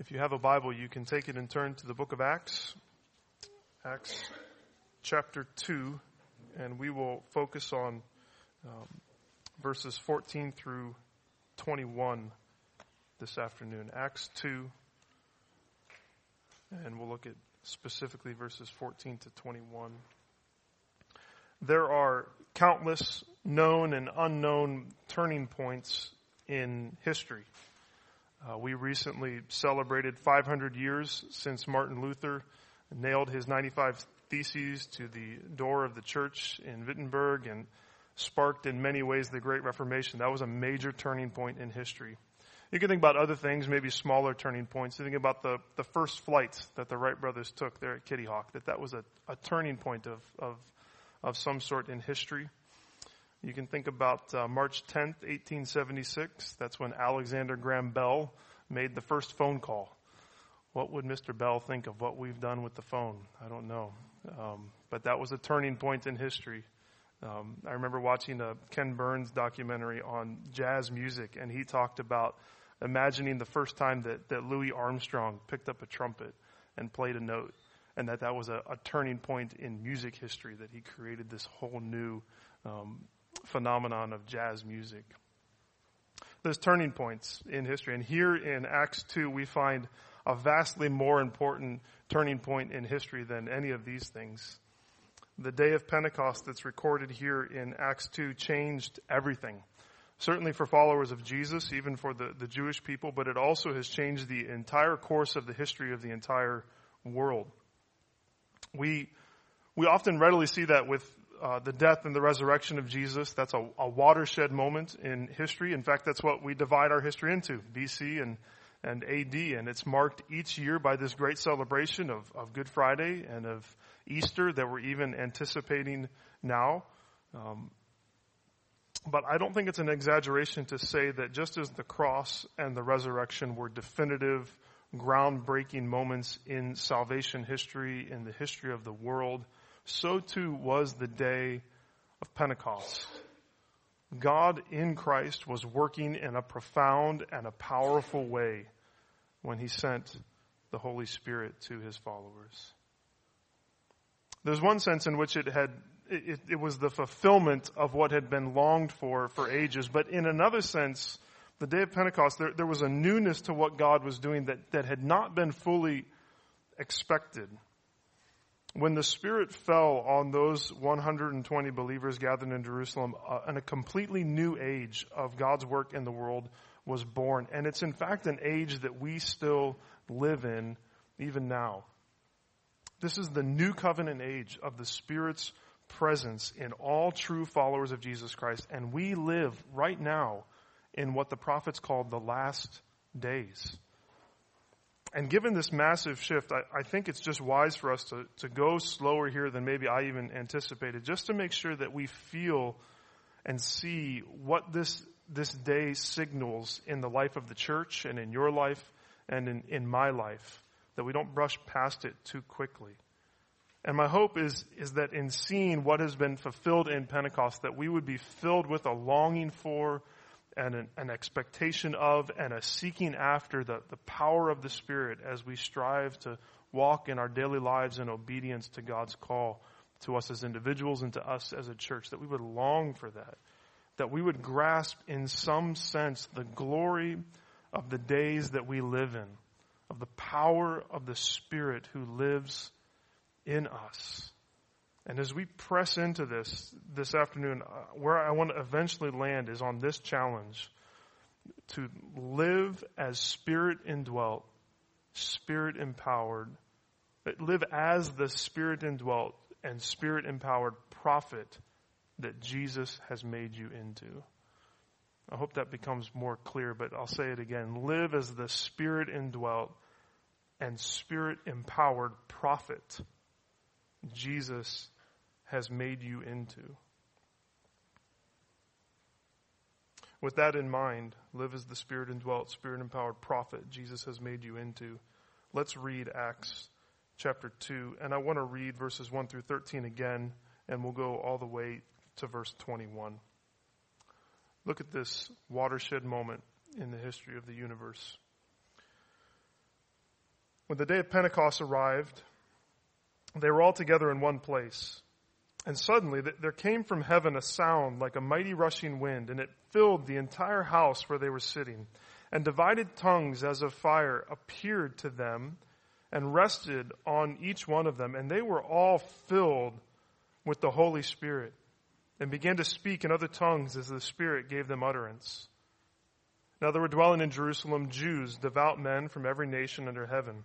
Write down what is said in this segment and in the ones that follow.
If you have a Bible, you can take it and turn to the book of Acts, Acts chapter 2, and we will focus on um, verses 14 through 21 this afternoon. Acts 2, and we'll look at specifically verses 14 to 21. There are countless known and unknown turning points in history. Uh, we recently celebrated 500 years since Martin Luther nailed his 95 Theses to the door of the church in Wittenberg and sparked in many ways the Great Reformation. That was a major turning point in history. You can think about other things, maybe smaller turning points. You think about the, the first flight that the Wright brothers took there at Kitty Hawk, that that was a, a turning point of, of, of some sort in history. You can think about uh, March 10th, 1876. That's when Alexander Graham Bell made the first phone call. What would Mr. Bell think of what we've done with the phone? I don't know. Um, but that was a turning point in history. Um, I remember watching a Ken Burns documentary on jazz music, and he talked about imagining the first time that, that Louis Armstrong picked up a trumpet and played a note, and that that was a, a turning point in music history, that he created this whole new um, phenomenon of jazz music. There's turning points in history. And here in Acts 2, we find a vastly more important turning point in history than any of these things. The day of Pentecost that's recorded here in Acts 2 changed everything. Certainly for followers of Jesus, even for the, the Jewish people, but it also has changed the entire course of the history of the entire world. We, we often readily see that with uh, the death and the resurrection of Jesus. That's a, a, watershed moment in history. In fact, that's what we divide our history into, BC and, and AD. And it's marked each year by this great celebration of, of Good Friday and of Easter that we're even anticipating now. Um, but I don't think it's an exaggeration to say that just as the cross and the resurrection were definitive, groundbreaking moments in salvation history, in the history of the world, so too was the day of Pentecost. God in Christ was working in a profound and a powerful way when he sent the Holy Spirit to his followers. There's one sense in which it had it, it, was the fulfillment of what had been longed for for ages, but in another sense, the day of Pentecost, there, there was a newness to what God was doing that, that had not been fully expected. When the Spirit fell on those 120 believers gathered in Jerusalem, uh, and a completely new age of God's work in the world was born. And it's in fact an age that we still live in even now. This is the new covenant age of the Spirit's presence in all true followers of Jesus Christ. And we live right now in what the prophets called the last days. And given this massive shift, I, I, think it's just wise for us to, to go slower here than maybe I even anticipated, just to make sure that we feel and see what this, this day signals in the life of the church and in your life and in, in my life, that we don't brush past it too quickly. And my hope is, is that in seeing what has been fulfilled in Pentecost, that we would be filled with a longing for and an, an, expectation of and a seeking after the, the power of the Spirit as we strive to walk in our daily lives in obedience to God's call to us as individuals and to us as a church, that we would long for that. That we would grasp in some sense the glory of the days that we live in, of the power of the Spirit who lives in us. And as we press into this this afternoon, uh, where I want to eventually land is on this challenge to live as spirit indwelt, spirit empowered, live as the spirit indwelt and spirit empowered prophet that Jesus has made you into. I hope that becomes more clear, but I'll say it again. Live as the spirit indwelt and spirit empowered prophet Jesus has made you into. With that in mind, live as the Spirit indwelt, Spirit empowered prophet Jesus has made you into. Let's read Acts chapter 2, and I want to read verses 1 through 13 again, and we'll go all the way to verse 21. Look at this watershed moment in the history of the universe. when the day of Pentecost arrived, they were all together in one place. And suddenly there came from heaven a sound like a mighty rushing wind, and it filled the entire house where they were sitting. And divided tongues as of fire appeared to them and rested on each one of them. And they were all filled with the Holy Spirit and began to speak in other tongues as the Spirit gave them utterance. Now there were dwelling in Jerusalem Jews, devout men from every nation under heaven.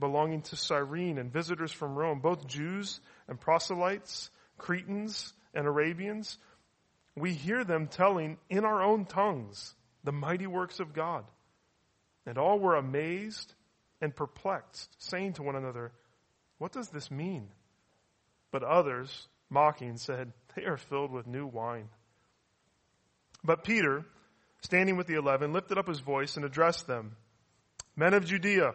belonging to Cyrene and visitors from Rome, both Jews and proselytes, Cretans and Arabians, we hear them telling in our own tongues the mighty works of God. And all were amazed and perplexed, saying to one another, What does this mean? But others, mocking, said, They are filled with new wine. But Peter, standing with the eleven, lifted up his voice and addressed them, Men of Judea,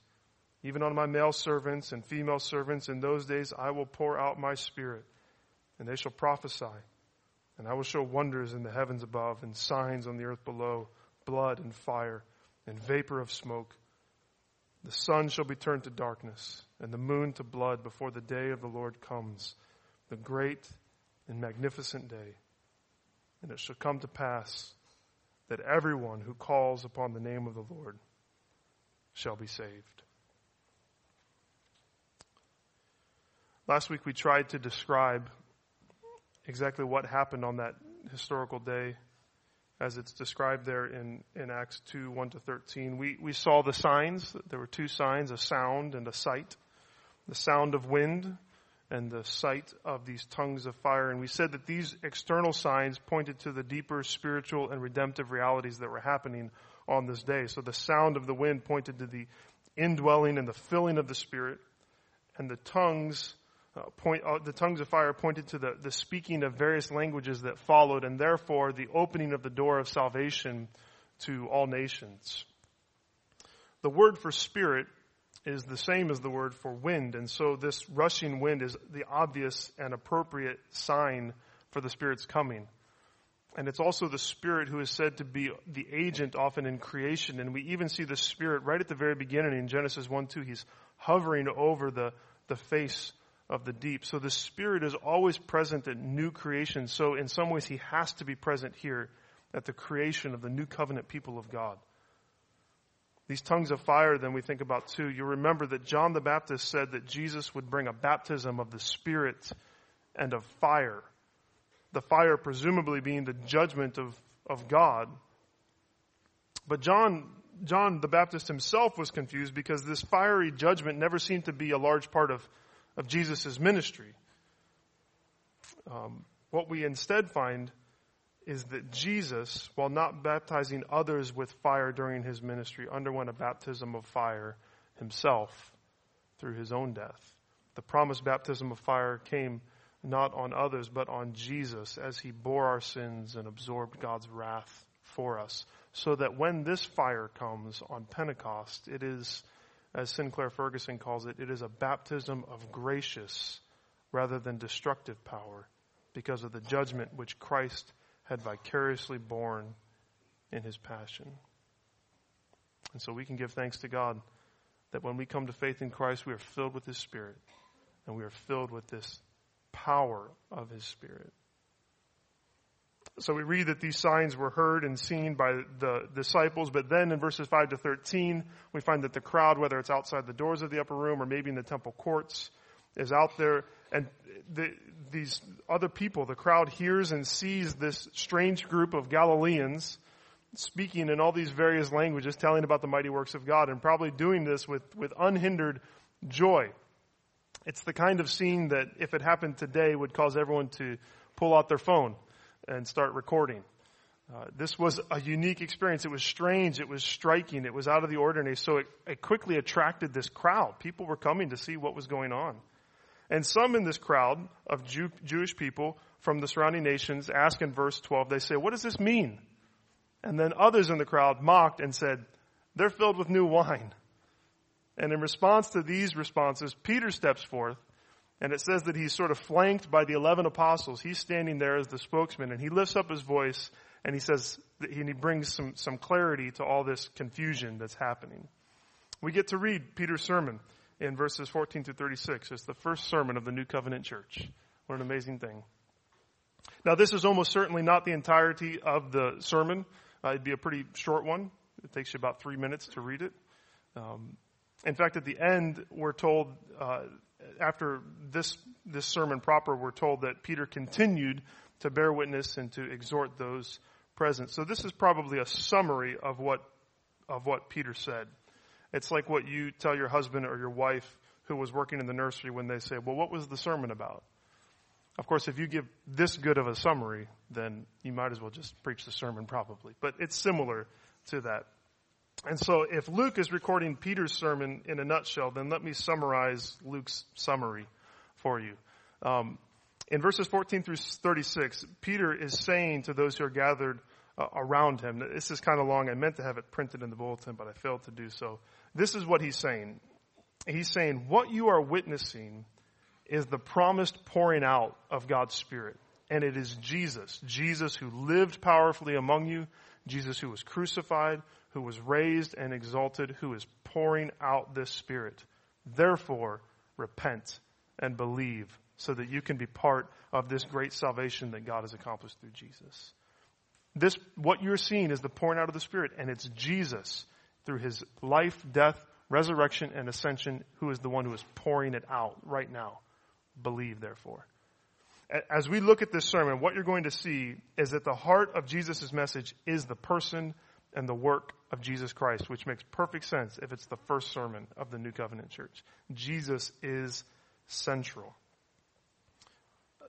Even on my male servants and female servants in those days I will pour out my spirit, and they shall prophesy. And I will show wonders in the heavens above and signs on the earth below, blood and fire and vapor of smoke. The sun shall be turned to darkness and the moon to blood before the day of the Lord comes, the great and magnificent day. And it shall come to pass that everyone who calls upon the name of the Lord shall be saved. Last week we tried to describe exactly what happened on that historical day as it's described there in, in Acts 2, 1 to 13. We, we saw the signs. There were two signs, a sound and a sight. The sound of wind and the sight of these tongues of fire. And we said that these external signs pointed to the deeper spiritual and redemptive realities that were happening on this day. So the sound of the wind pointed to the indwelling and the filling of the Spirit. And the tongues uh, point, uh, the tongues of fire pointed to the, the speaking of various languages that followed, and therefore the opening of the door of salvation to all nations. The word for spirit is the same as the word for wind, and so this rushing wind is the obvious and appropriate sign for the Spirit's coming. And it's also the Spirit who is said to be the agent often in creation. And we even see the Spirit right at the very beginning in Genesis 1 2. He's hovering over the, the face of the deep. So the Spirit is always present at new creation. So in some ways, He has to be present here at the creation of the new covenant people of God. These tongues of fire, then we think about too. You remember that John the Baptist said that Jesus would bring a baptism of the Spirit and of fire. The fire presumably being the judgment of, of God. But John, John the Baptist himself was confused because this fiery judgment never seemed to be a large part of of Jesus' ministry. Um, what we instead find is that Jesus, while not baptizing others with fire during his ministry, underwent a baptism of fire himself through his own death. The promised baptism of fire came not on others, but on Jesus as he bore our sins and absorbed God's wrath for us. So that when this fire comes on Pentecost, it is as Sinclair Ferguson calls it, it is a baptism of gracious rather than destructive power because of the judgment which Christ had vicariously borne in his passion. And so we can give thanks to God that when we come to faith in Christ, we are filled with his Spirit and we are filled with this power of his Spirit. So we read that these signs were heard and seen by the disciples, but then in verses 5 to 13, we find that the crowd, whether it's outside the doors of the upper room or maybe in the temple courts, is out there. And the, these other people, the crowd hears and sees this strange group of Galileans speaking in all these various languages, telling about the mighty works of God, and probably doing this with, with unhindered joy. It's the kind of scene that, if it happened today, would cause everyone to pull out their phone and start recording. Uh, this was a unique experience. It was strange. It was striking. It was out of the ordinary. So it, it quickly attracted this crowd. People were coming to see what was going on. And some in this crowd of Jew, Jewish people from the surrounding nations ask in verse 12, they say, what does this mean? And then others in the crowd mocked and said, they're filled with new wine. And in response to these responses, Peter steps forth and it says that he's sort of flanked by the 11 apostles. He's standing there as the spokesman and he lifts up his voice and he says, and he brings some, some clarity to all this confusion that's happening. We get to read Peter's sermon in verses 14 to 36. It's the first sermon of the New Covenant Church. What an amazing thing. Now this is almost certainly not the entirety of the sermon. Uh, it'd be a pretty short one. It takes you about three minutes to read it. Um, in fact, at the end, we're told, uh, after this, this sermon proper, we're told that Peter continued to bear witness and to exhort those present. So this is probably a summary of what, of what Peter said. It's like what you tell your husband or your wife who was working in the nursery when they say, well, what was the sermon about? Of course, if you give this good of a summary, then you might as well just preach the sermon probably. But it's similar to that. And so if Luke is recording Peter's sermon in a nutshell, then let me summarize Luke's summary for you. Um, in verses 14 through 36, Peter is saying to those who are gathered uh, around him. This is kind of long. I meant to have it printed in the bulletin, but I failed to do so. This is what he's saying. He's saying, what you are witnessing is the promised pouring out of God's Spirit. And it is Jesus. Jesus who lived powerfully among you. Jesus who was crucified, who was raised and exalted, who is pouring out this Spirit. Therefore, repent and believe so that you can be part of this great salvation that God has accomplished through Jesus. This, what you're seeing is the pouring out of the Spirit, and it's Jesus through his life, death, resurrection, and ascension who is the one who is pouring it out right now. Believe, therefore. As we look at this sermon, what you're going to see is that the heart of Jesus' message is the person and the work of Jesus Christ, which makes perfect sense if it's the first sermon of the New Covenant Church. Jesus is central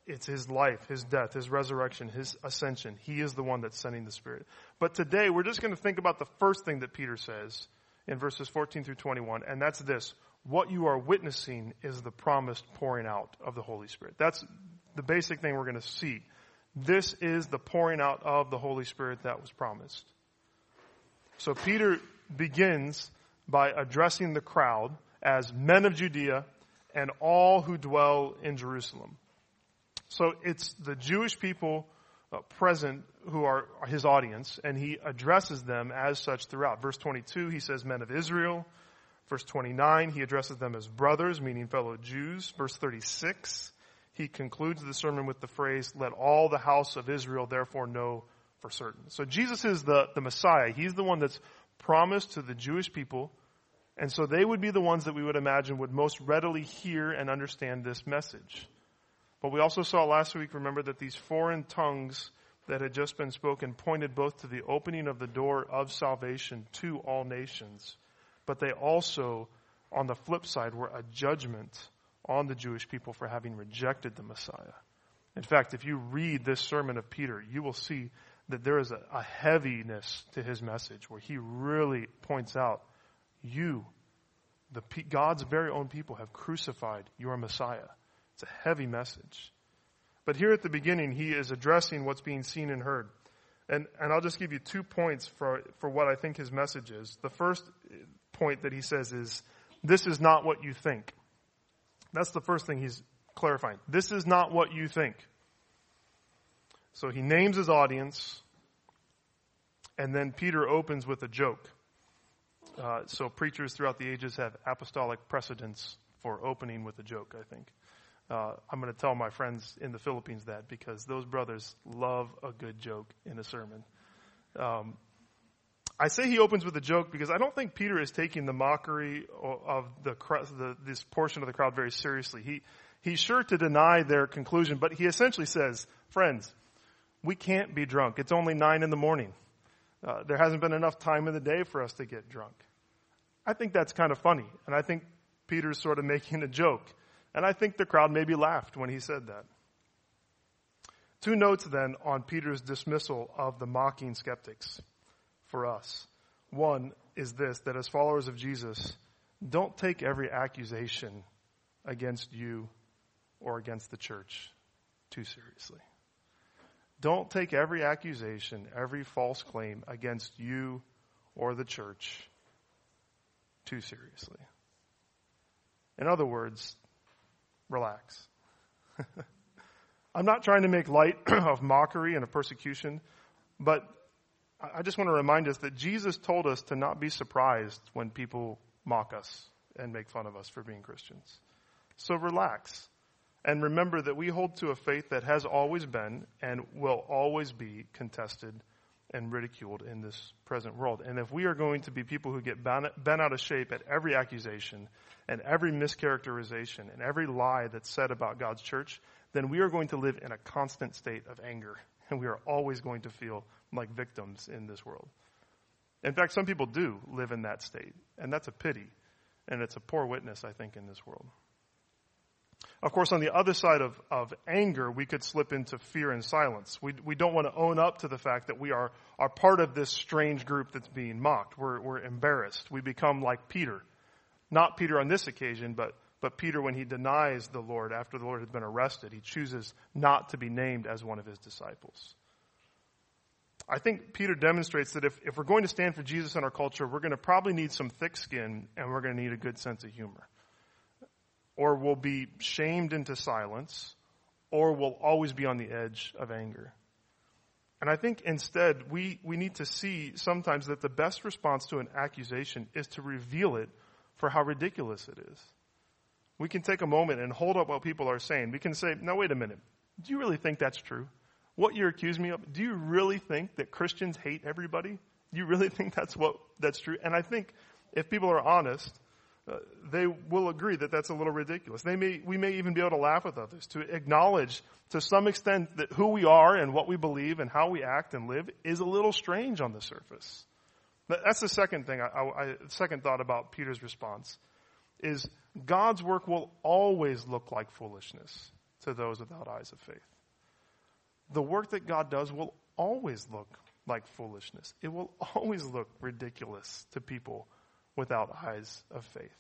it's his life, his death, his resurrection, his ascension. He is the one that's sending the Spirit. But today we're just going to think about the first thing that Peter says in verses 14 through 21, and that's this. What you are witnessing is the promised pouring out of the Holy Spirit. That's the basic thing we're going to see. This is the pouring out of the Holy Spirit that was promised. So Peter begins by addressing the crowd as men of Judea and all who dwell in Jerusalem. So it's the Jewish people uh, present who are, are his audience, and he addresses them as such throughout. Verse 22, he says, men of Israel. Verse 29, he addresses them as brothers, meaning fellow Jews. Verse 36, he concludes the sermon with the phrase, let all the house of Israel therefore know for certain. So Jesus is the, the Messiah. He's the one that's promised to the Jewish people. And so they would be the ones that we would imagine would most readily hear and understand this message. But we also saw last week, remember, that these foreign tongues that had just been spoken pointed both to the opening of the door of salvation to all nations, but they also, on the flip side, were a judgment on the Jewish people for having rejected the Messiah. In fact, if you read this sermon of Peter, you will see that there is a, a heaviness to his message where he really points out, you, the God's very own people have crucified your Messiah. It's a heavy message. But here at the beginning, he is addressing what's being seen and heard. And, and I'll just give you two points for, for what I think his message is. The first point that he says is, this is not what you think. That's the first thing he's clarifying. This is not what you think. So he names his audience, and then Peter opens with a joke. Uh, so preachers throughout the ages have apostolic precedence for opening with a joke, I think. Uh, I'm going to tell my friends in the Philippines that because those brothers love a good joke in a sermon. Um, I say he opens with a joke because I don't think Peter is taking the mockery of the, the, this portion of the crowd very seriously. He He's sure to deny their conclusion, but he essentially says, friends, we can't be drunk. It's only nine in the morning. Uh, there hasn't been enough time in the day for us to get drunk. I think that's kind of funny, and I think Peter's sort of making a joke. And I think the crowd maybe laughed when he said that. Two notes then on Peter's dismissal of the mocking skeptics for us. One is this, that as followers of Jesus, don't take every accusation against you or against the church too seriously. Don't take every accusation, every false claim against you or the church too seriously. In other words, relax. I'm not trying to make light of mockery and of persecution, but I just want to remind us that Jesus told us to not be surprised when people mock us and make fun of us for being Christians. So relax. And remember that we hold to a faith that has always been and will always be contested and ridiculed in this present world. And if we are going to be people who get bent out of shape at every accusation and every mischaracterization and every lie that's said about God's church, then we are going to live in a constant state of anger. And we are always going to feel like victims in this world. In fact, some people do live in that state. And that's a pity. And it's a poor witness, I think, in this world. Of course, on the other side of, of anger, we could slip into fear and silence. We, we don't want to own up to the fact that we are, are part of this strange group that's being mocked. We're, we're embarrassed. We become like Peter. Not Peter on this occasion, but, but Peter when he denies the Lord after the Lord has been arrested. He chooses not to be named as one of his disciples. I think Peter demonstrates that if, if we're going to stand for Jesus in our culture, we're going to probably need some thick skin and we're going to need a good sense of humor or will be shamed into silence, or will always be on the edge of anger. And I think instead we, we need to see sometimes that the best response to an accusation is to reveal it for how ridiculous it is. We can take a moment and hold up what people are saying. We can say, now wait a minute. Do you really think that's true? What you're accusing me of, do you really think that Christians hate everybody? Do you really think that's what, that's true? And I think if people are honest, uh, they will agree that that's a little ridiculous. They may, we may even be able to laugh with others, to acknowledge to some extent that who we are and what we believe and how we act and live is a little strange on the surface. That's the second thing, I, I, second thought about Peter's response is God's work will always look like foolishness to those without eyes of faith. The work that God does will always look like foolishness. It will always look ridiculous to people without eyes of faith.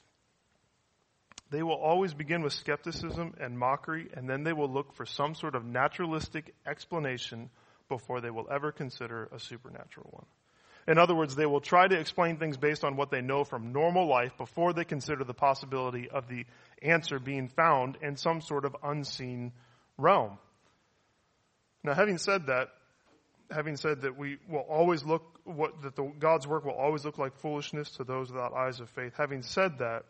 They will always begin with skepticism and mockery, and then they will look for some sort of naturalistic explanation before they will ever consider a supernatural one. In other words, they will try to explain things based on what they know from normal life before they consider the possibility of the answer being found in some sort of unseen realm. Now, having said that, having said that we will always look what that the, God's work will always look like foolishness to those without eyes of faith. Having said that,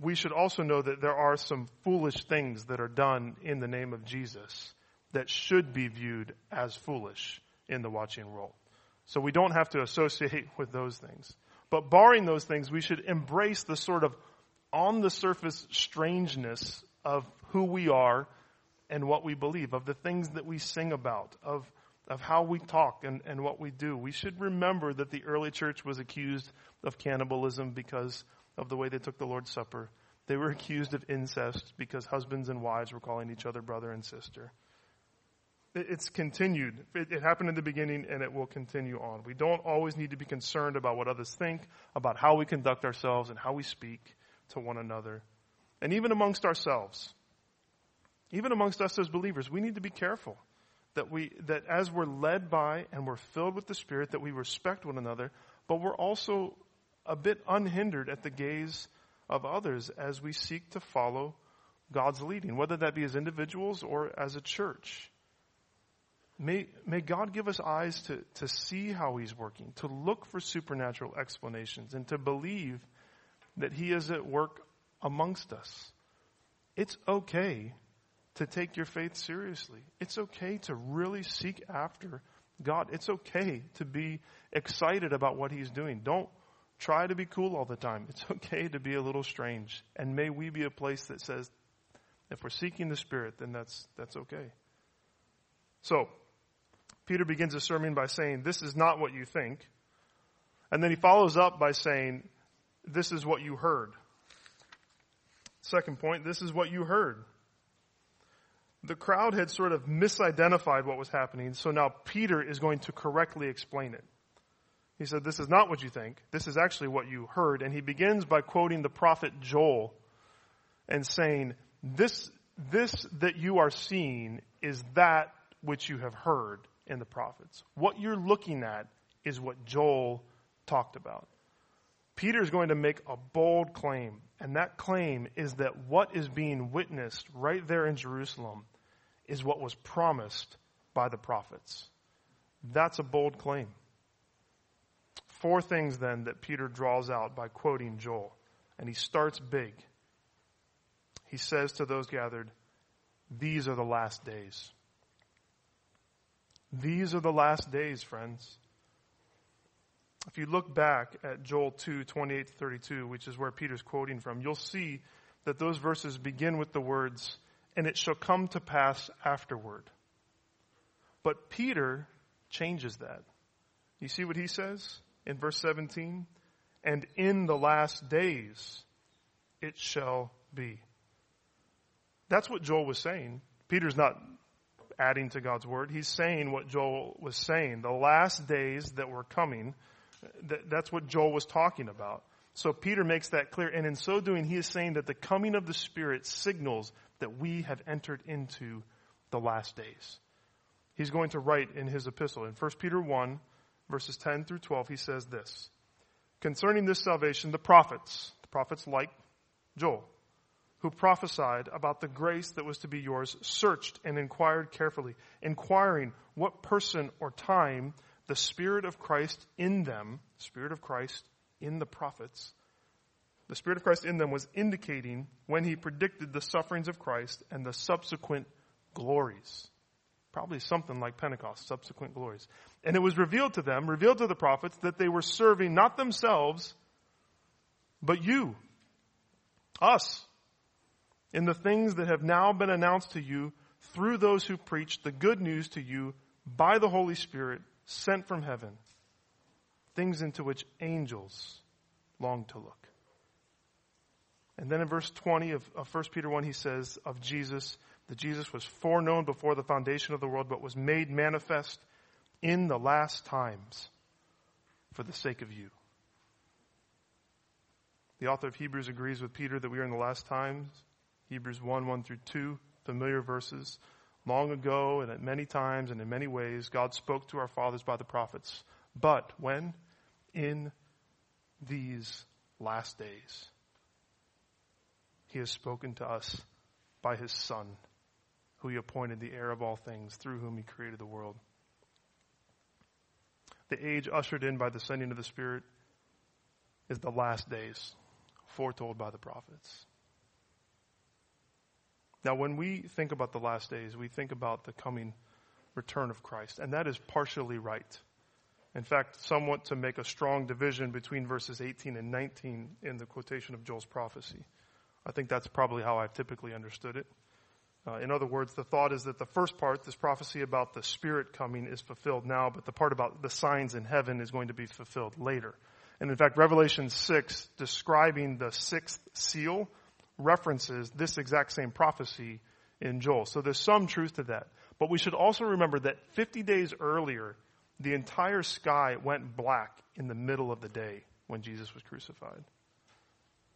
we should also know that there are some foolish things that are done in the name of Jesus that should be viewed as foolish in the watching world. So we don't have to associate with those things. But barring those things, we should embrace the sort of on the surface strangeness of who we are and what we believe, of the things that we sing about, of of how we talk and, and what we do. We should remember that the early church was accused of cannibalism because of the way they took the Lord's Supper. They were accused of incest because husbands and wives were calling each other brother and sister. It's continued. It, it happened in the beginning and it will continue on. We don't always need to be concerned about what others think, about how we conduct ourselves and how we speak to one another. And even amongst ourselves, even amongst us as believers, we need to be careful that we, that as we're led by and we're filled with the Spirit, that we respect one another, but we're also a bit unhindered at the gaze of others as we seek to follow God's leading, whether that be as individuals or as a church. May, may God give us eyes to, to see how He's working, to look for supernatural explanations, and to believe that He is at work amongst us. It's okay to take your faith seriously. It's okay to really seek after God. It's okay to be excited about what He's doing. Don't try to be cool all the time. It's okay to be a little strange. And may we be a place that says, If we're seeking the Spirit, then that's, that's okay. So, Peter begins his sermon by saying, This is not what you think. And then he follows up by saying, This is what you heard. Second point, this is what you heard. The crowd had sort of misidentified what was happening, so now Peter is going to correctly explain it. He said, This is not what you think. This is actually what you heard. And he begins by quoting the prophet Joel and saying, This, this that you are seeing is that which you have heard in the prophets. What you're looking at is what Joel talked about. Peter is going to make a bold claim, and that claim is that what is being witnessed right there in Jerusalem is what was promised by the prophets. That's a bold claim. Four things then that Peter draws out by quoting Joel, and he starts big. He says to those gathered, These are the last days. These are the last days, friends. If you look back at Joel 2, 28 32, which is where Peter's quoting from, you'll see that those verses begin with the words, and it shall come to pass afterward. But Peter changes that. You see what he says in verse 17? And in the last days it shall be. That's what Joel was saying. Peter's not adding to God's word. He's saying what Joel was saying. The last days that were coming, that's what Joel was talking about. So Peter makes that clear. And in so doing, he is saying that the coming of the Spirit signals that we have entered into the last days. He's going to write in his epistle in 1 Peter 1, verses 10 through 12, he says this Concerning this salvation, the prophets, the prophets like Joel, who prophesied about the grace that was to be yours, searched and inquired carefully, inquiring what person or time the Spirit of Christ in them, Spirit of Christ in the prophets, the Spirit of Christ in them was indicating when he predicted the sufferings of Christ and the subsequent glories. Probably something like Pentecost, subsequent glories. And it was revealed to them, revealed to the prophets, that they were serving not themselves, but you, us, in the things that have now been announced to you through those who preached the good news to you by the Holy Spirit sent from heaven, things into which angels long to look. And then in verse 20 of, of 1 Peter 1, he says of Jesus, that Jesus was foreknown before the foundation of the world, but was made manifest in the last times for the sake of you. The author of Hebrews agrees with Peter that we are in the last times Hebrews 1, 1 through 2, familiar verses. Long ago and at many times and in many ways, God spoke to our fathers by the prophets. But when? In these last days, He has spoken to us by His Son, who He appointed the heir of all things, through whom He created the world. The age ushered in by the sending of the Spirit is the last days, foretold by the prophets. Now, when we think about the last days, we think about the coming return of Christ, and that is partially right. In fact, somewhat to make a strong division between verses 18 and 19 in the quotation of Joel's prophecy. I think that's probably how I've typically understood it. Uh, in other words, the thought is that the first part, this prophecy about the Spirit coming, is fulfilled now, but the part about the signs in heaven is going to be fulfilled later. And in fact, Revelation 6, describing the sixth seal, references this exact same prophecy in Joel. So there's some truth to that. But we should also remember that 50 days earlier, the entire sky went black in the middle of the day when Jesus was crucified.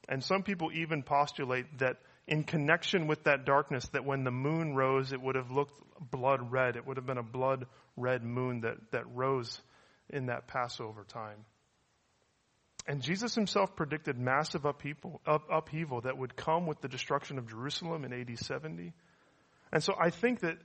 And some people even postulate that in connection with that darkness, that when the moon rose, it would have looked blood red. It would have been a blood red moon that, that rose in that Passover time. And Jesus himself predicted massive upheaval, up, upheaval that would come with the destruction of Jerusalem in AD 70. And so I think that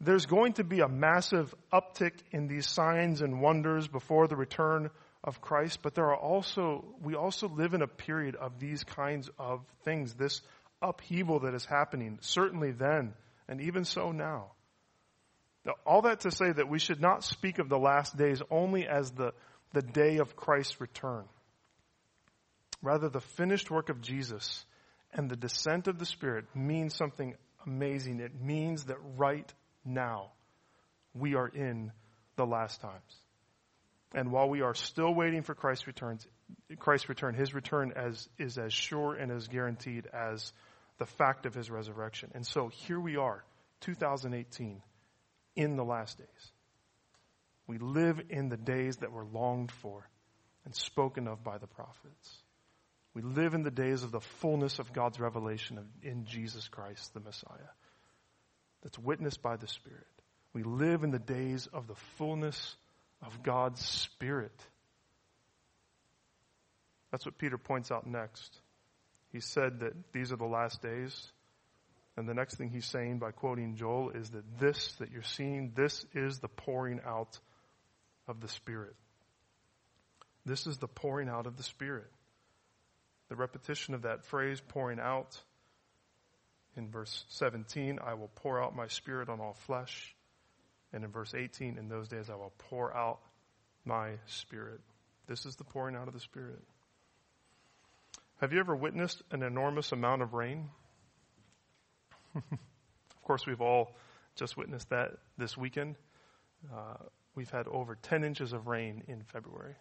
there's going to be a massive uptick in these signs and wonders before the return of Christ, but there are also, we also live in a period of these kinds of things, this upheaval that is happening, certainly then, and even so now. now all that to say that we should not speak of the last days only as the, the day of Christ's return. Rather, the finished work of Jesus and the descent of the Spirit means something amazing. It means that right now we are in the last times. And while we are still waiting for Christ's return, Christ's return, his return as, is as sure and as guaranteed as the fact of his resurrection. And so here we are, 2018, in the last days. We live in the days that were longed for and spoken of by the prophets. We live in the days of the fullness of God's revelation of, in Jesus Christ, the Messiah, that's witnessed by the Spirit. We live in the days of the fullness of God's Spirit. That's what Peter points out next. He said that these are the last days. And the next thing he's saying by quoting Joel is that this that you're seeing, this is the pouring out of the Spirit. This is the pouring out of the Spirit. The repetition of that phrase, pouring out, in verse 17, I will pour out my Spirit on all flesh. And in verse 18, in those days I will pour out my Spirit. This is the pouring out of the Spirit. Have you ever witnessed an enormous amount of rain? of course, we've all just witnessed that this weekend. Uh, we've had over 10 inches of rain in February.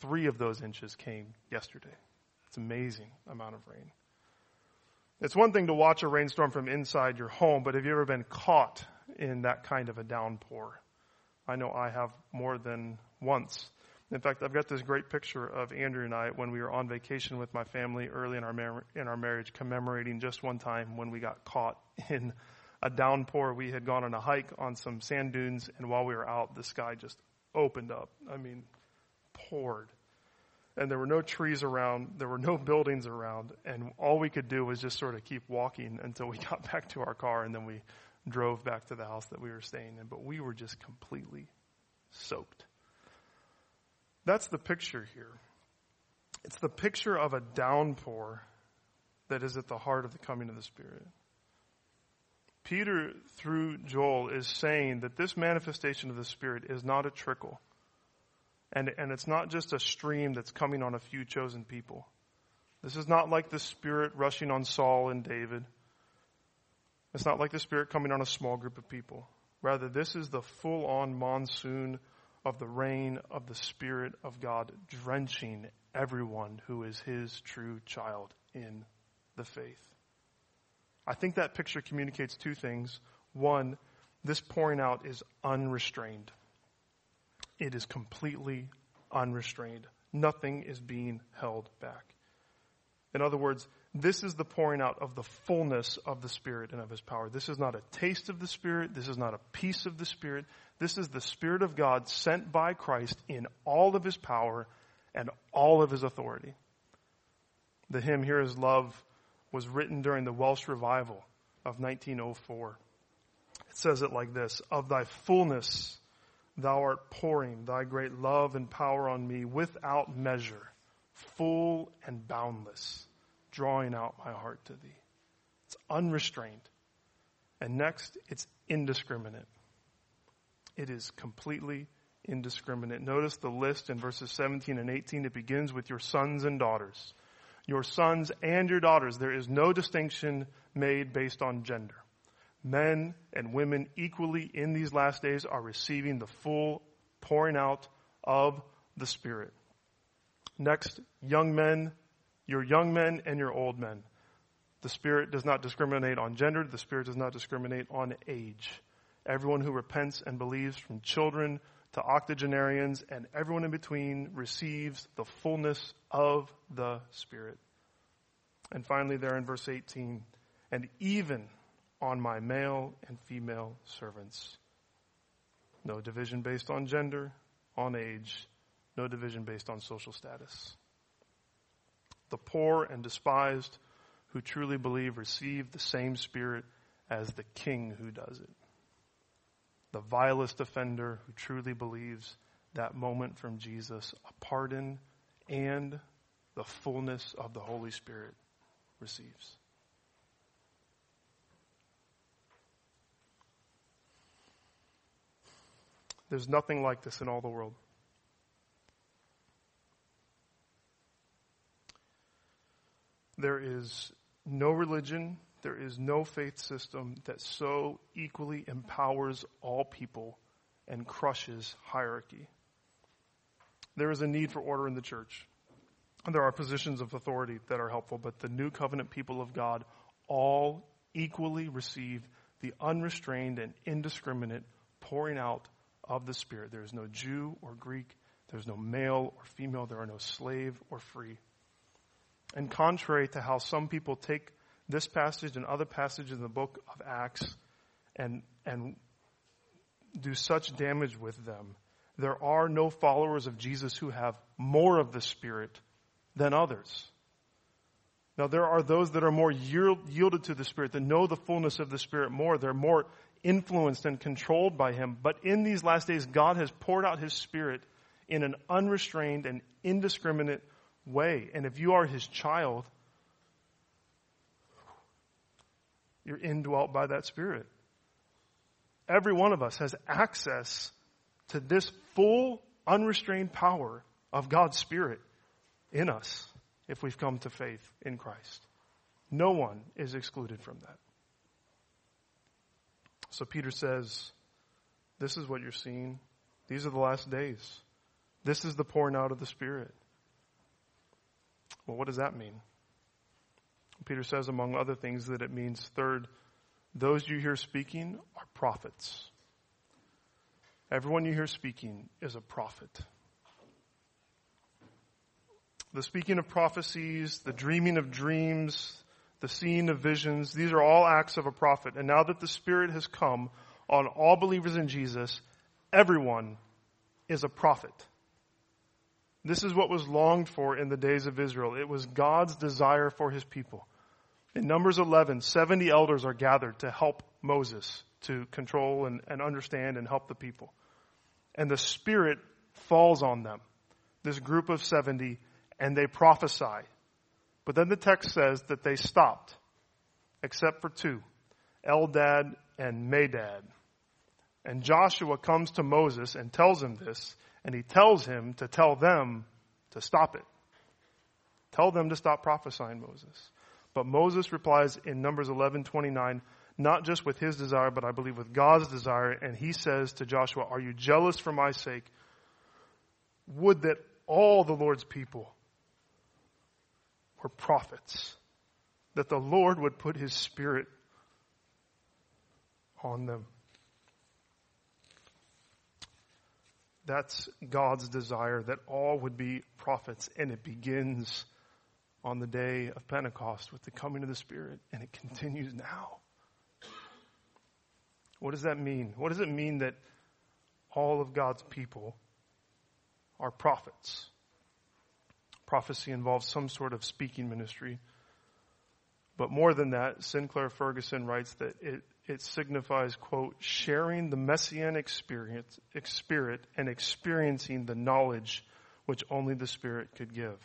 Three of those inches came yesterday. It's amazing amount of rain. It's one thing to watch a rainstorm from inside your home, but have you ever been caught in that kind of a downpour? I know I have more than once. In fact, I've got this great picture of Andrew and I when we were on vacation with my family early in our mar- in our marriage, commemorating just one time when we got caught in a downpour. We had gone on a hike on some sand dunes, and while we were out, the sky just opened up. I mean, poured. And there were no trees around, there were no buildings around, and all we could do was just sort of keep walking until we got back to our car, and then we drove back to the house that we were staying in. But we were just completely soaked. That's the picture here. It's the picture of a downpour that is at the heart of the coming of the Spirit. Peter, through Joel, is saying that this manifestation of the Spirit is not a trickle. And, and it's not just a stream that's coming on a few chosen people. This is not like the Spirit rushing on Saul and David. It's not like the Spirit coming on a small group of people. Rather, this is the full on monsoon of the rain of the Spirit of God drenching everyone who is His true child in the faith. I think that picture communicates two things. One, this pouring out is unrestrained. It is completely unrestrained. Nothing is being held back. In other words, this is the pouring out of the fullness of the Spirit and of His power. This is not a taste of the Spirit. This is not a piece of the Spirit. This is the Spirit of God sent by Christ in all of his power and all of his authority. The hymn Here is Love was written during the Welsh revival of 1904. It says it like this Of thy fullness thou art pouring thy great love and power on me without measure, full and boundless, drawing out my heart to thee. It's unrestrained. And next, it's indiscriminate. It is completely indiscriminate. Notice the list in verses 17 and 18. It begins with your sons and daughters. Your sons and your daughters. There is no distinction made based on gender. Men and women equally in these last days are receiving the full pouring out of the Spirit. Next, young men, your young men and your old men. The Spirit does not discriminate on gender. The Spirit does not discriminate on age everyone who repents and believes from children to octogenarians and everyone in between receives the fullness of the Spirit. And finally, there in verse 18, and even on my male and female servants. No division based on gender, on age, no division based on social status. The poor and despised who truly believe receive the same Spirit as the King who does it the vilest offender who truly believes that moment from Jesus, a pardon and the fullness of the Holy Spirit receives. There's nothing like this in all the world. There is no religion there is no faith system that so equally empowers all people and crushes hierarchy. There is a need for order in the church. There are positions of authority that are helpful, but the new covenant people of God all equally receive the unrestrained and indiscriminate pouring out of the Spirit. There is no Jew or Greek. There's no male or female. There are no slave or free. And contrary to how some people take this passage and other passages in the book of Acts and, and do such damage with them, there are no followers of Jesus who have more of the Spirit than others. Now, there are those that are more yielded to the Spirit, that know the fullness of the Spirit more. They're more influenced and controlled by Him. But in these last days, God has poured out His Spirit in an unrestrained and indiscriminate way. And if you are His child, you're indwelt by that Spirit. Every one of us has access to this full, unrestrained power of God's Spirit in us if we've come to faith in Christ. No one is excluded from that. So Peter says, This is what you're seeing. These are the last days. This is the pouring out of the Spirit. Well, what does that mean? Peter says, among other things, that it means, third, those you hear speaking are prophets. Everyone you hear speaking is a prophet the speaking of prophecies, the dreaming of dreams, the seeing of visions, these are all acts of a prophet. And now that the Spirit has come on all believers in Jesus, everyone is a prophet. This is what was longed for in the days of Israel. It was God's desire for his people. In Numbers 11, 70 elders are gathered to help Moses to control and, and understand and help the people. And the Spirit falls on them. This group of 70 and they prophesy. But then the text says that they stopped, except for two, Eldad and Medad. And Joshua comes to Moses and tells him this, and he tells him to tell them to stop it. Tell them to stop prophesying, Moses. But Moses replies in Numbers 11:29, not just with his desire, but I believe with God's desire, and he says to Joshua, "Are you jealous for my sake? Would that all the Lord's people were prophets, that the Lord would put his spirit on them. That's God's desire that all would be prophets, and it begins on the day of Pentecost with the coming of the Spirit, and it continues now. What does that mean? What does it mean that all of God's people are prophets? prophecy involves some sort of speaking ministry. But more than that, Sinclair Ferguson writes that it, it signifies, quote, sharing the messianic spirit and experiencing the knowledge which only the Spirit could give.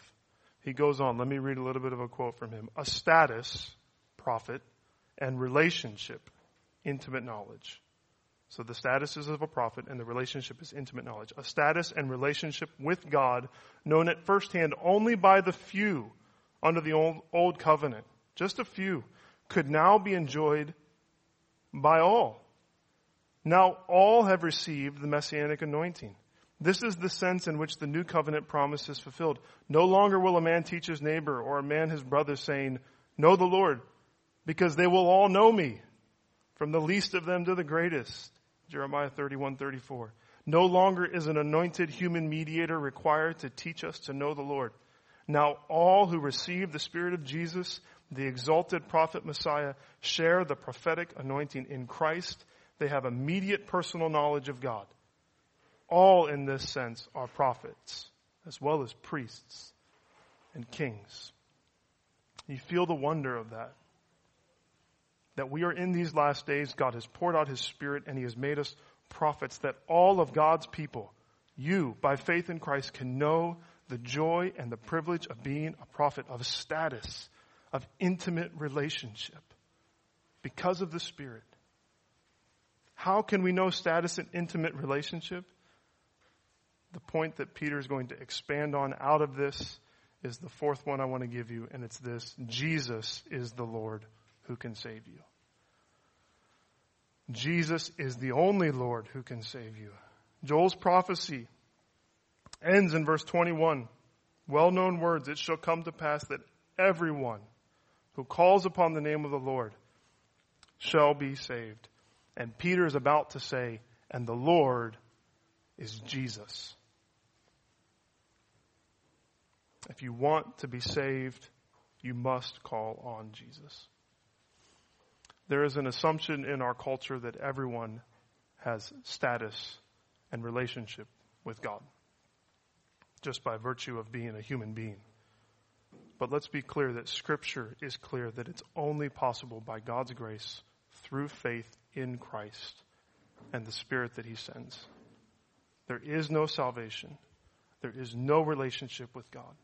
He goes on, let me read a little bit of a quote from him. A status, prophet, and relationship, intimate knowledge. So the status is of a prophet and the relationship is intimate knowledge. A status and relationship with God known at first hand only by the few under the old, old covenant, just a few, could now be enjoyed by all. Now all have received the messianic anointing. This is the sense in which the new covenant promise is fulfilled. No longer will a man teach his neighbor or a man his brother saying, know the Lord, because they will all know me, from the least of them to the greatest. Jeremiah 31, 34. No longer is an anointed human mediator required to teach us to know the Lord. Now all who receive the Spirit of Jesus, the exalted prophet Messiah, share the prophetic anointing in Christ. They have immediate personal knowledge of God. All in this sense are prophets, as well as priests and kings. You feel the wonder of that that we are in these last days. God has poured out His Spirit and He has made us prophets that all of God's people, you, by faith in Christ, can know the joy and the privilege of being a prophet, of status, of intimate relationship because of the Spirit. How can we know status and intimate relationship? The point that Peter is going to expand on out of this is the fourth one I want to give you, and it's this Jesus is the Lord who can save you. Jesus is the only Lord who can save you. Joel's prophecy ends in verse 21. Well known words, it shall come to pass that everyone who calls upon the name of the Lord shall be saved. And Peter is about to say, and the Lord is Jesus. If you want to be saved, you must call on Jesus. There is an assumption in our culture that everyone has status and relationship with God just by virtue of being a human being. But let's be clear that Scripture is clear that it's only possible by God's grace through faith in Christ and the Spirit that He sends. There is no salvation. There is no relationship with God.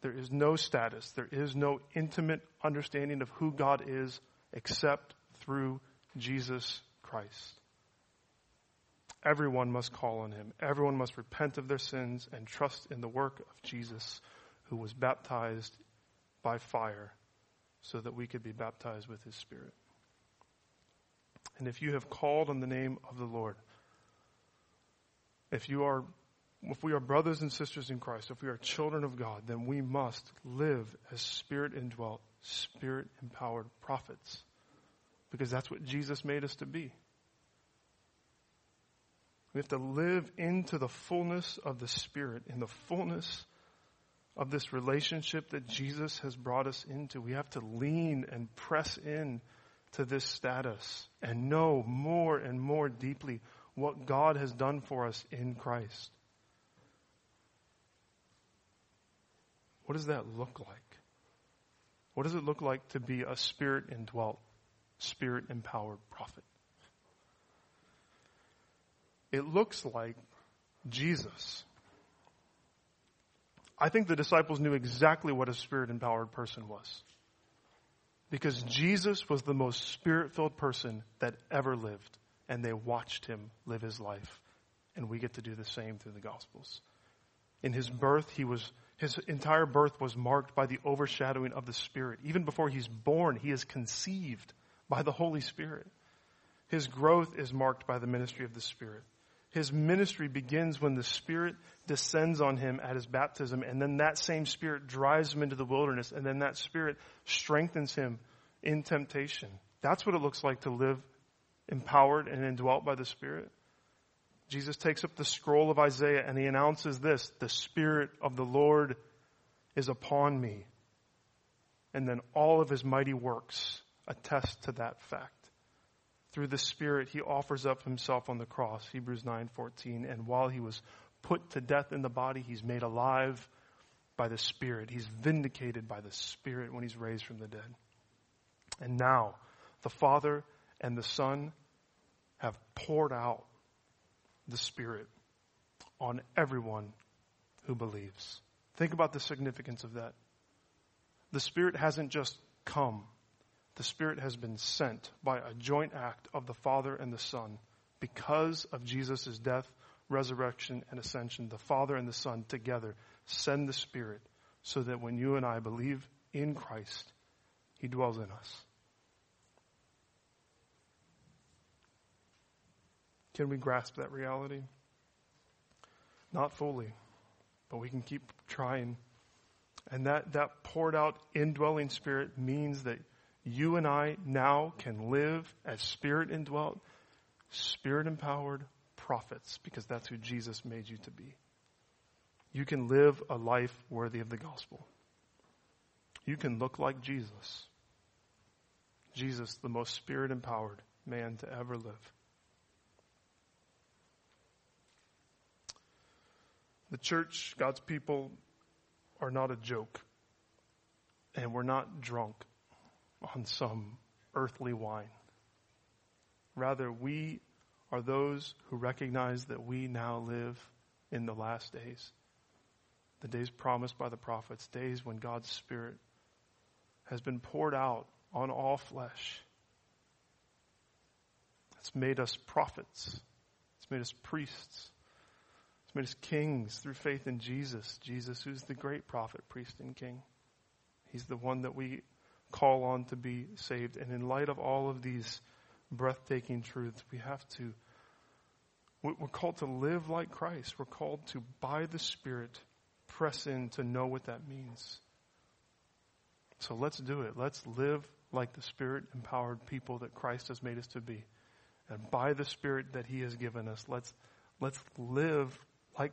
There is no status. There is no intimate understanding of who God is except through Jesus Christ. Everyone must call on him. Everyone must repent of their sins and trust in the work of Jesus, who was baptized by fire so that we could be baptized with his Spirit. And if you have called on the name of the Lord, if you are if we are brothers and sisters in Christ, if we are children of God, then we must live as spirit indwelt, spirit empowered prophets. Because that's what Jesus made us to be. We have to live into the fullness of the Spirit, in the fullness of this relationship that Jesus has brought us into. We have to lean and press in to this status and know more and more deeply what God has done for us in Christ. What does that look like? What does it look like to be a spirit indwelt, spirit empowered prophet? It looks like Jesus. I think the disciples knew exactly what a spirit empowered person was. Because Jesus was the most spirit filled person that ever lived, and they watched him live his life. And we get to do the same through the Gospels. In his birth, he was, his entire birth was marked by the overshadowing of the Spirit. Even before he's born, he is conceived by the Holy Spirit. His growth is marked by the ministry of the Spirit. His ministry begins when the Spirit descends on him at his baptism, and then that same Spirit drives him into the wilderness, and then that Spirit strengthens him in temptation. That's what it looks like to live empowered and indwelt by the Spirit. Jesus takes up the scroll of Isaiah and he announces this The Spirit of the Lord is upon me. And then all of his mighty works attest to that fact through the Spirit, he offers up himself on the cross, Hebrews 9:14, and while he was put to death in the body, he's made alive by the Spirit. He's vindicated by the Spirit when he's raised from the dead. And now, the Father and the Son have poured out the Spirit on everyone who believes. Think about the significance of that. The Spirit hasn't just come the Spirit has been sent by a joint act of the Father and the Son. Because of Jesus' death, resurrection, and ascension, the Father and the Son together send the Spirit so that when you and I believe in Christ, He dwells in us. Can we grasp that reality? Not fully, but we can keep trying. And that, that poured out indwelling spirit means that you and I now can live as spirit indwelt, spirit empowered prophets because that's who Jesus made you to be. You can live a life worthy of the gospel. You can look like Jesus. Jesus, the most spirit empowered man to ever live. The church, God's people, are not a joke. And we're not drunk on some earthly wine. Rather, we are those who recognize that we now live in the last days. The days promised by the prophets, days when God's Spirit has been poured out on all flesh. It's made us prophets. It's made us priests. It's made us kings through faith in Jesus. Jesus, who's the great prophet, priest, and king. He's the one that we call on to be saved. And in light of all of these breathtaking truths, we have to, we're called to live like Christ. We're called to, by the Spirit, press in to know what that means. So let's do it. Let's live like the Spirit empowered people that Christ has made us to be. And by the Spirit that He has given us, let's, let's live like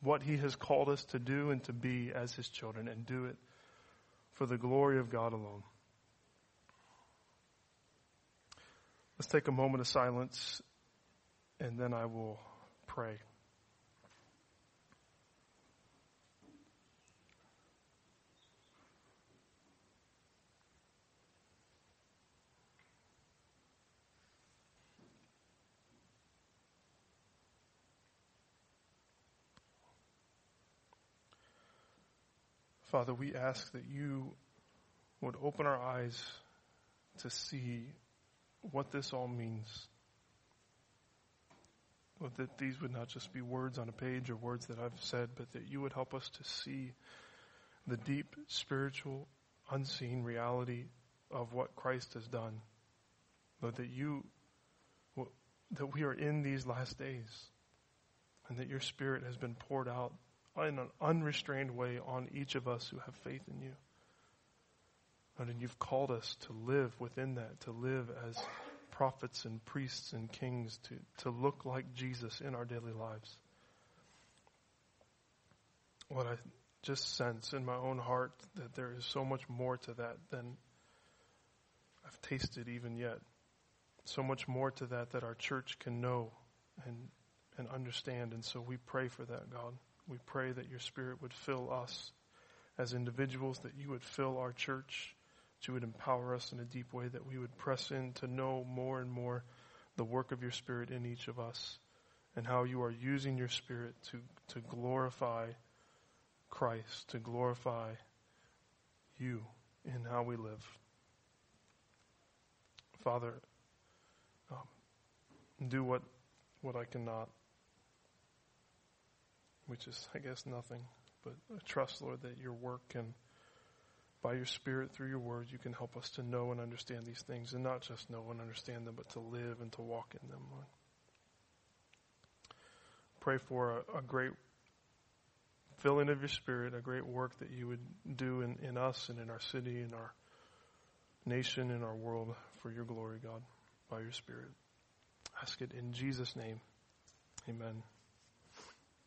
what He has called us to do and to be as His children and do it for the glory of God alone. Let's take a moment of silence and then I will pray. Father, we ask that you would open our eyes to see what this all means. that these would not just be words on a page or words that I've said, but that you would help us to see the deep spiritual, unseen reality of what Christ has done. Lord, that you, that we are in these last days and that your spirit has been poured out in an unrestrained way on each of us who have faith in you. And you've called us to live within that, to live as prophets and priests and kings, to, to look like Jesus in our daily lives. What I just sense in my own heart that there is so much more to that than I've tasted even yet. So much more to that that our church can know and, and understand. And so we pray for that, God. We pray that your Spirit would fill us as individuals, that you would fill our church, that you would empower us in a deep way, that we would press in to know more and more the work of your Spirit in each of us and how you are using your Spirit to, to glorify Christ, to glorify you in how we live. Father, um, do what, what I cannot which is, I guess, nothing. But I trust, Lord, that your work can, by your Spirit, through your word, you can help us to know and understand these things, and not just know and understand them, but to live and to walk in them, Lord. Pray for a, a great filling of your Spirit, a great work that you would do in, in us and in our city, in our nation, in our world, for your glory, God, by your Spirit. Ask it in Jesus' name. Amen.